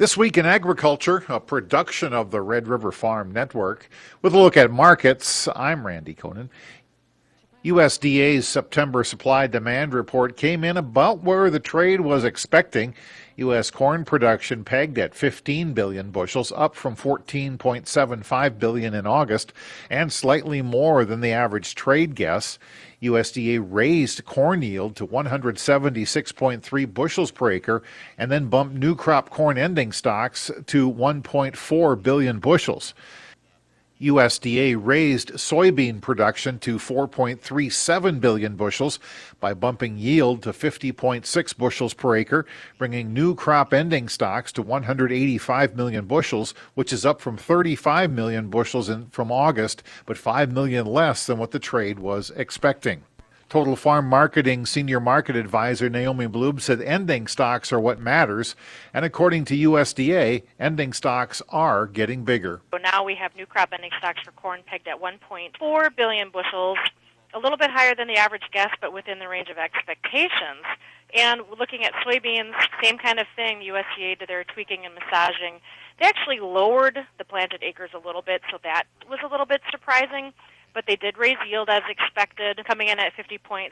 This week in agriculture, a production of the Red River Farm Network. With a look at markets, I'm Randy Koenen. USDA's September supply demand report came in about where the trade was expecting. U.S. corn production pegged at 15 billion bushels, up from 14.75 billion in August, and slightly more than the average trade guess. USDA raised corn yield to 176.3 bushels per acre and then bumped new crop corn ending stocks to 1.4 billion bushels. USDA raised soybean production to 4.37 billion bushels by bumping yield to 50.6 bushels per acre, bringing new crop ending stocks to 185 million bushels, which is up from 35 million bushels in, from August, but 5 million less than what the trade was expecting. Total Farm Marketing Senior Market Advisor Naomi Blohm said ending stocks are what matters, and according to USDA, ending stocks are getting bigger. So now we have new crop ending stocks for corn pegged at 1.4 billion bushels, a little bit higher than the average guess, but within the range of expectations. And looking at soybeans, same kind of thing. USDA did their tweaking and massaging. They actually lowered the planted acres a little bit, so that was a little bit surprising but they did raise yield as expected, coming in at 50.6,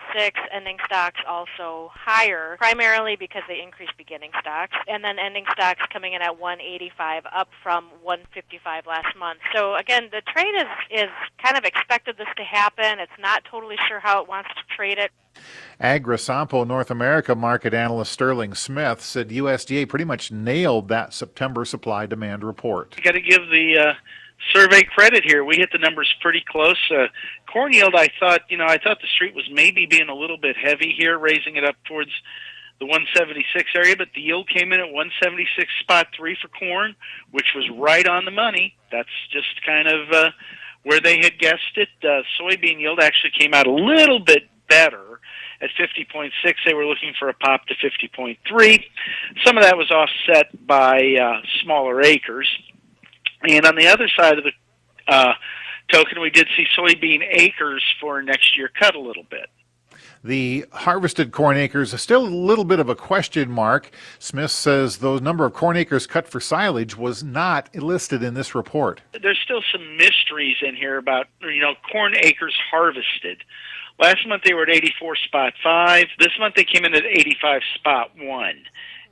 ending stocks also higher, primarily because they increased beginning stocks, and then ending stocks coming in at 185, up from 155 last month. So again, the trade is is kind of expected this to happen. It's not totally sure how it wants to trade it. AgriSompo North America market analyst Sterling Smith said USDA pretty much nailed that September supply demand report. You got to give the uh survey credit here. We hit the numbers pretty close. Uh, corn yield, I thought, you know, I thought the street was maybe being a little bit heavy here, raising it up towards the 176 area, but the yield came in at 176 spot three for corn, which was right on the money. That's just kind of uh, where they had guessed it. Uh, soybean yield actually came out a little bit better at 50.6. They were looking for a pop to 50.3. Some of that was offset by uh, smaller acres. And on the other side of the uh, token, we did see soybean acres for next year cut a little bit. The harvested corn acres are still a little bit of a question mark. Smith says the number of corn acres cut for silage was not listed in this report. There's still some mysteries in here about you know corn acres harvested. Last month they were at 84 spot 5. This month they came in at 85 spot 1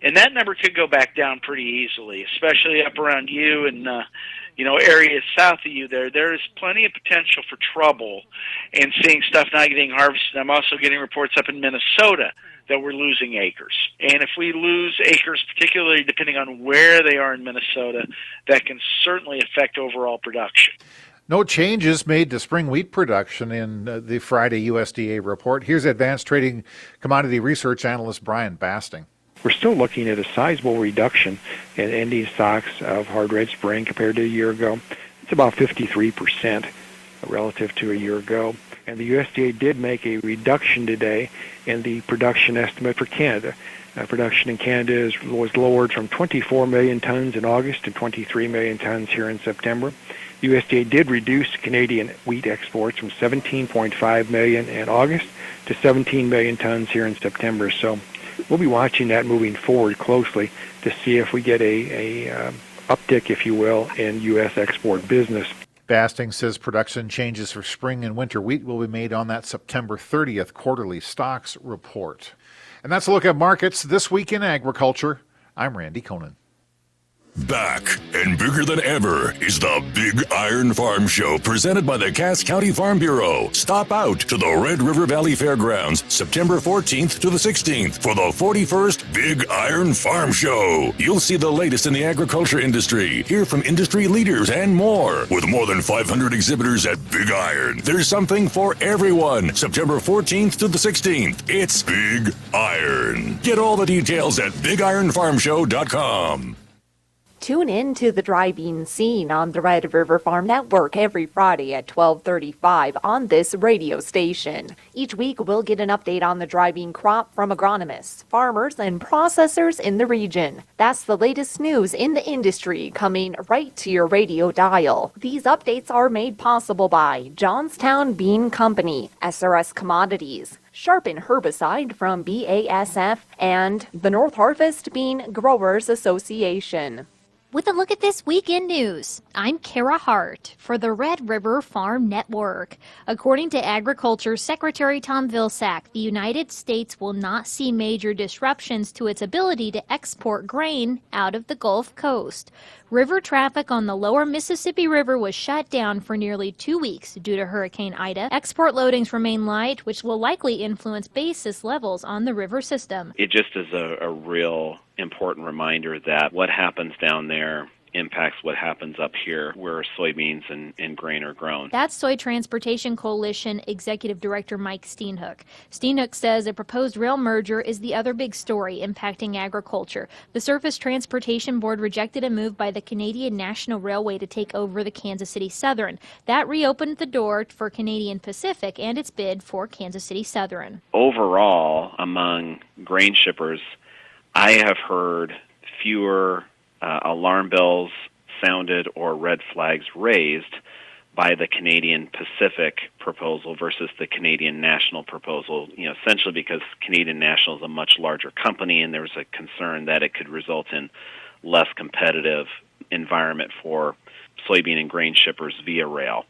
and that number could go back down pretty easily, especially up around you and uh, you know areas south of you. There, there is plenty of potential for trouble, and seeing stuff not getting harvested. I'm also getting reports up in Minnesota that we're losing acres, and if we lose acres, particularly depending on where they are in Minnesota, that can certainly affect overall production. No changes made to spring wheat production in uh, the Friday USDA report. Here's Advance Trading commodity research analyst Brian Basting we're still looking at a sizable reduction in ending stocks of hard red spring compared to a year ago. It's about 53% relative to a year ago. And the USDA did make a reduction today in the production estimate for Canada. Uh, production in Canada is, was lowered from 24 million tons in August to 23 million tons here in September. USDA did reduce Canadian wheat exports from 17.5 million in August to 17 million tons here in September. So we'll be watching that moving forward closely to see if we get a, a uh, uptick, if you will, in U.S. export business. Basting says production changes for spring and winter wheat will be made on that September 30th quarterly stocks report. And that's a look at markets this week in agriculture. I'm Randy Koenen. Back and bigger than ever is the Big Iron Farm Show presented by the Cass County Farm Bureau. Stop out to the Red River Valley Fairgrounds September 14th to the 16th for the 41st Big Iron Farm Show. You'll see the latest in the agriculture industry, hear from industry leaders, and more. With more than 500 exhibitors at Big Iron, there's something for everyone. September 14th to the 16th. It's Big Iron. Get all the details at BigIronFarmShow.com. Tune in to the Dry Bean Scene on the Red River Farm Network every Friday at 1235 on this radio station. Each week we'll get an update on the dry bean crop from agronomists, farmers, and processors in the region. That's the latest news in the industry coming right to your radio dial. These updates are made possible by Johnstown Bean Company, SRS Commodities, Sharpen herbicide from BASF, and the Northarvest Bean Growers Association. With a look at this weekend news, I'm Kara Hart for the Red River Farm Network. According to Agriculture Secretary Tom Vilsack, the United States will not see major disruptions to its ability to export grain out of the Gulf Coast. River traffic on the lower Mississippi River was shut down for nearly two weeks due to Hurricane Ida. Export loadings remain light, which will likely influence basis levels on the river system. It just is a, a real important reminder that what happens down there impacts what happens up here where soybeans and, and grain are grown. That's Soy Transportation Coalition Executive Director Mike Steenhoek. Steenhoek says a proposed rail merger is the other big story impacting agriculture. The Surface Transportation Board rejected a move by the Canadian National Railway to take over the Kansas City Southern. That reopened the door for Canadian Pacific and its bid for Kansas City Southern. Overall, among grain shippers, I have heard fewer uh, alarm bells sounded or red flags raised by the Canadian Pacific proposal versus the Canadian National proposal, you know, essentially because Canadian National is a much larger company and there was a concern that it could result in less competitive environment for soybean and grain shippers via rail,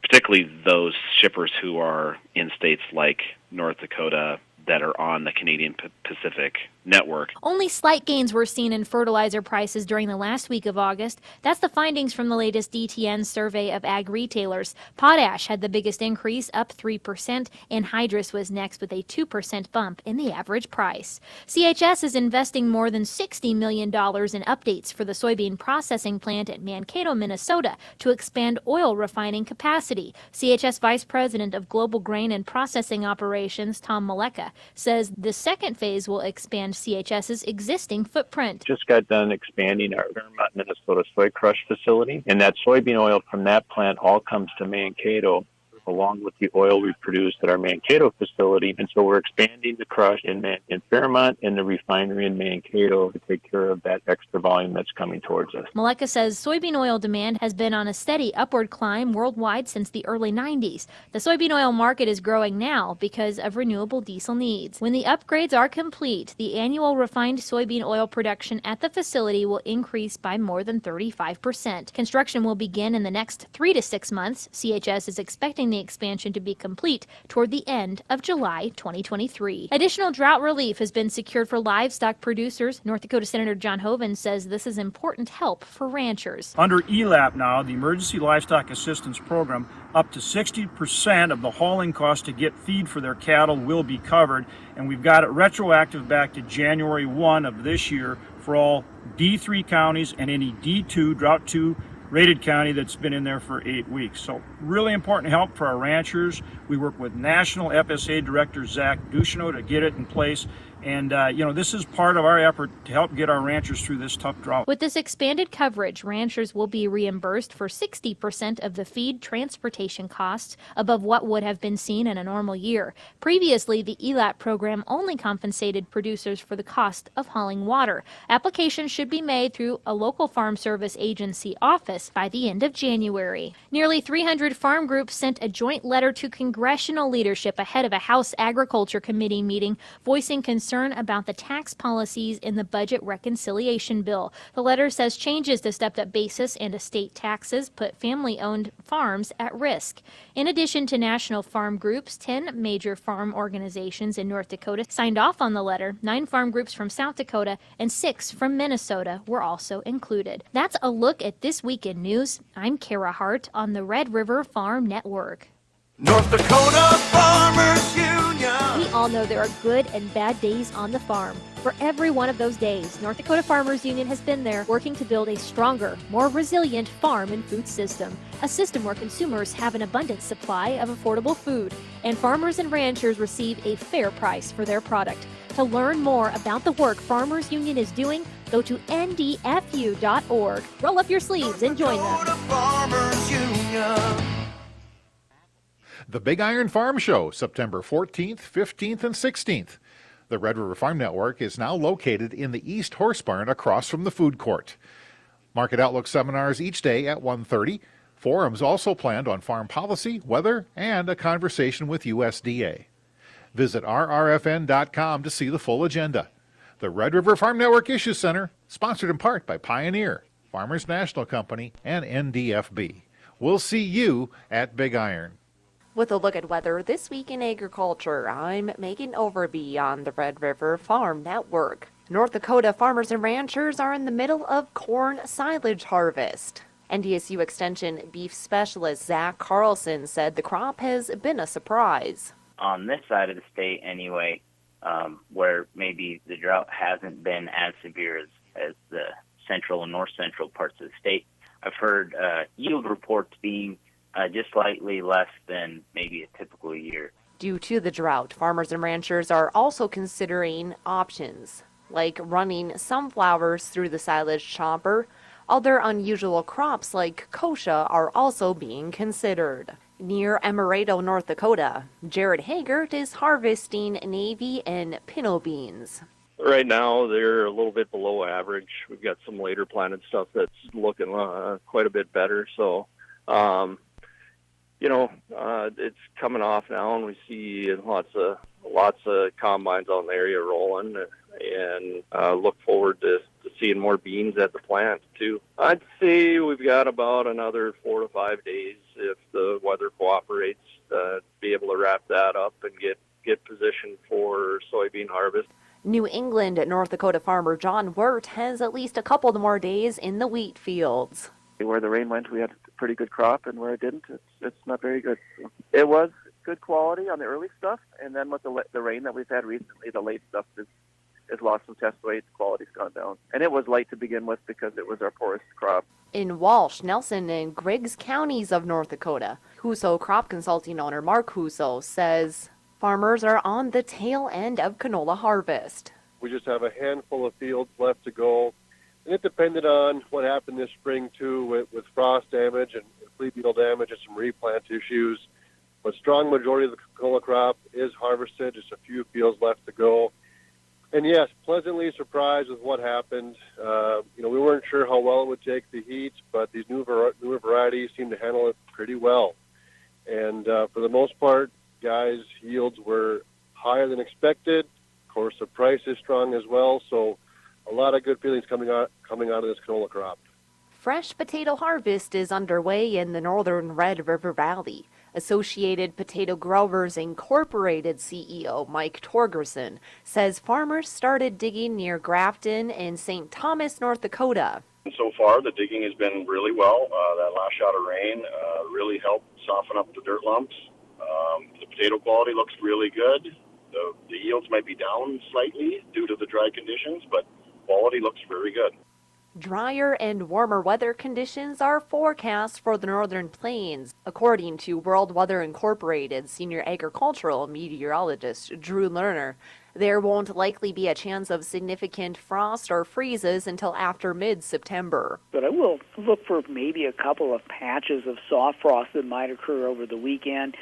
particularly those shippers who are in states like North Dakota, that are on the Canadian Pacific network. Only slight gains were seen in fertilizer prices during the last week of August. That's the findings from the latest DTN survey of ag retailers. Potash had the biggest increase, up 3%, anhydrous was next with a 2% bump in the average price. CHS is investing more than $60 million in updates for the soybean processing plant at Mankato, Minnesota to expand oil refining capacity. CHS Vice President of Global Grain and Processing Operations, Tom Malecha, says the second phase will expand CHS's existing footprint. Just got done expanding our Minnesota soy crush facility, and that soybean oil from that plant all comes to Mankato along with the oil we produce at our Mankato facility. And so we're expanding the crush in, Man- in Fairmont and the refinery in Mankato to take care of that extra volume that's coming towards us. Malecha says soybean oil demand has been on a steady upward climb worldwide since the early 90s. The soybean oil market is growing now because of renewable diesel needs. When the upgrades are complete, the annual refined soybean oil production at the facility will increase by more than 35%. Construction will begin in the next three to six months. CHS is expecting the expansion to be complete toward the end of July 2023. Additional drought relief has been secured for livestock producers. North Dakota Senator John Hoeven says this is important help for ranchers. Under ELAP now, the Emergency Livestock Assistance Program, up to 60% of the hauling cost to get feed for their cattle will be covered, and we've got it retroactive back to January 1 of this year for all D3 counties and any D2 drought 2 rated county that's been in there for eight weeks. So really important help for our ranchers. We work with National FSA Director Zach Ducheneaux to get it in place and, uh, you know, this is part of our effort to help get our ranchers through this tough drought. With this expanded coverage, ranchers will be reimbursed for 60% of the feed transportation costs above what would have been seen in a normal year. Previously, the ELAP program only compensated producers for the cost of hauling water. Applications should be made through a local farm service agency office by the end of January. Nearly 300 farm groups sent a joint letter to congressional leadership ahead of a House Agriculture Committee meeting voicing concern concern about the tax policies in the budget reconciliation bill. The letter says changes to stepped up basis and estate taxes put family owned farms at risk. In addition to national farm groups, 10 major farm organizations in North Dakota signed off on the letter. Nine farm groups from South Dakota and six from Minnesota were also included. That's a look at this week in news. I'm Kara Hart on the Red River Farm Network. North Dakota Farmers Union. We all know there are good and bad days on the farm. For every one of those days, North Dakota Farmers Union has been there working to build a stronger, more resilient farm and food system. A system where consumers have an abundant supply of affordable food and farmers and ranchers receive a fair price for their product. To learn more about the work Farmers Union is doing, go to ndfu.org. Roll up your sleeves and join them. The Big Iron Farm Show, September 14th, 15th, and 16th. The Red River Farm Network is now located in the East Horse Barn across from the food court. Market Outlook seminars each day at 1:30. Forums also planned on farm policy, weather, and a conversation with USDA. Visit rrfn.com to see the full agenda. The Red River Farm Network Issue Center, sponsored in part by Pioneer, Farmers National Company, and NDFB. We'll see you at Big Iron. With a look at weather this week in agriculture, I'm Megan Overby on the Red River Farm Network. North Dakota farmers and ranchers are in the middle of corn silage harvest. NDSU Extension beef specialist Zach Carlson said the crop has been a surprise. On this side of the state, anyway, um, where maybe the drought hasn't been as severe as, as the central and north central parts of the state, I've heard uh, yield reports being uh, just slightly less than maybe a typical year. Due to the drought, farmers and ranchers are also considering options, like running sunflowers through the silage chopper. Other unusual crops like kochia are also being considered. Near Emerado, North Dakota, Jared Hagert is harvesting navy and pinto beans. Right now, they're a little bit below average. We've got some later planted stuff that's looking uh, quite a bit better. So, um, you know, uh, it's coming off now, and we see lots of lots of combines out in the area rolling, and uh, look forward to, to seeing more beans at the plant too. I'd say we've got about another four to five days if the weather cooperates uh, to be able to wrap that up and get get positioned for soybean harvest. New England, North Dakota farmer John Wirt has at least a couple more days in the wheat fields. Where the rain went, we had a pretty good crop, and where it didn't, it's it's not very good. It was good quality on the early stuff, and then with the the rain that we've had recently, the late stuff is has lost some test weight. Quality's gone down, and it was light to begin with because it was our poorest crop. In Walsh, Nelson, and Griggs counties of North Dakota, Huso crop consulting owner Mark Huso says farmers are on the tail end of canola harvest. We just have a handful of fields left to go. And it depended on what happened this spring, too, with, with frost damage and flea beetle damage and some replant issues. But strong majority of the canola crop is harvested. Just a few fields left to go. And yes, pleasantly surprised with what happened. Uh, you know, we weren't sure how well it would take the heat, but these new var- newer varieties seem to handle it pretty well. And uh, for the most part, guys, yields were higher than expected. Of course, the price is strong as well, so a lot of good feelings coming out coming out of this canola crop. Fresh potato harvest is underway in the northern Red River Valley. Associated Potato Growers Incorporated CEO Mike Torgerson says farmers started digging near Grafton and St. Thomas, North Dakota. So far, the digging has been really well. Uh, that last shot of rain uh, really helped soften up the dirt lumps. Um, the potato quality looks really good. The, the yields might be down slightly due to the dry conditions, but quality looks very good. Drier and warmer weather conditions are forecast for the northern plains, according to World Weather Incorporated senior agricultural meteorologist Drew Lerner. There won't likely be a chance of significant frost or freezes until after mid September. But I will look for maybe a couple of patches of soft frost that might occur over the weekend.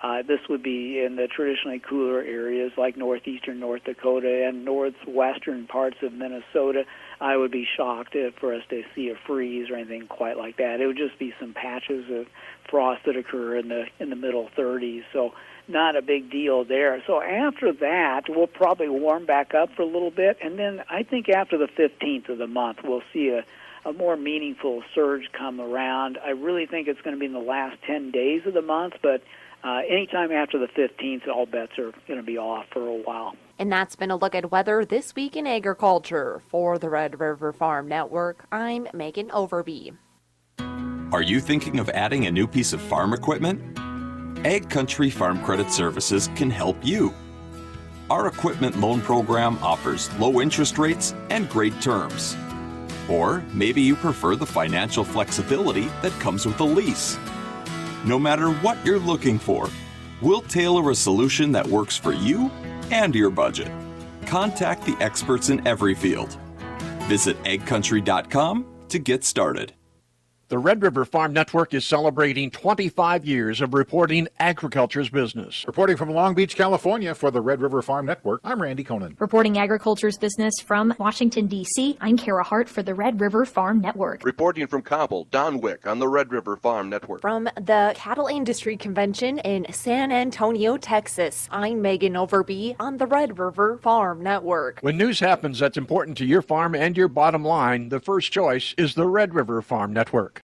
Uh, this would be in the traditionally cooler areas like northeastern North Dakota and northwestern parts of Minnesota. I would be shocked if, for us to see a freeze or anything quite like that. It would just be some patches of frost that occur in the in the middle 30s. So not a big deal there. So after that, we'll probably warm back up for a little bit, and then I think after the 15th of the month, we'll see a a more meaningful surge come around. I really think it's going to be in the last 10 days of the month, but uh, anytime after the 15th, all bets are going to be off for a while. And that's been a look at weather this week in agriculture. For the Red River Farm Network, I'm Megan Overby. Are you thinking of adding a new piece of farm equipment? Ag Country Farm Credit Services can help you. Our equipment loan program offers low interest rates and great terms. Or maybe you prefer the financial flexibility that comes with a lease. No matter what you're looking for, we'll tailor a solution that works for you and your budget. Contact the experts in every field. Visit agcountry.com to get started. The Red River Farm Network is celebrating 25 years of reporting agriculture's business. Reporting from Long Beach, California for the Red River Farm Network, I'm Randy Koenen. Reporting agriculture's business from Washington, D.C., I'm Kara Hart for the Red River Farm Network. Reporting from Cobble, Don Wick on the Red River Farm Network. From the Cattle Industry Convention in San Antonio, Texas, I'm Megan Overby on the Red River Farm Network. When news happens that's important to your farm and your bottom line, the first choice is the Red River Farm Network.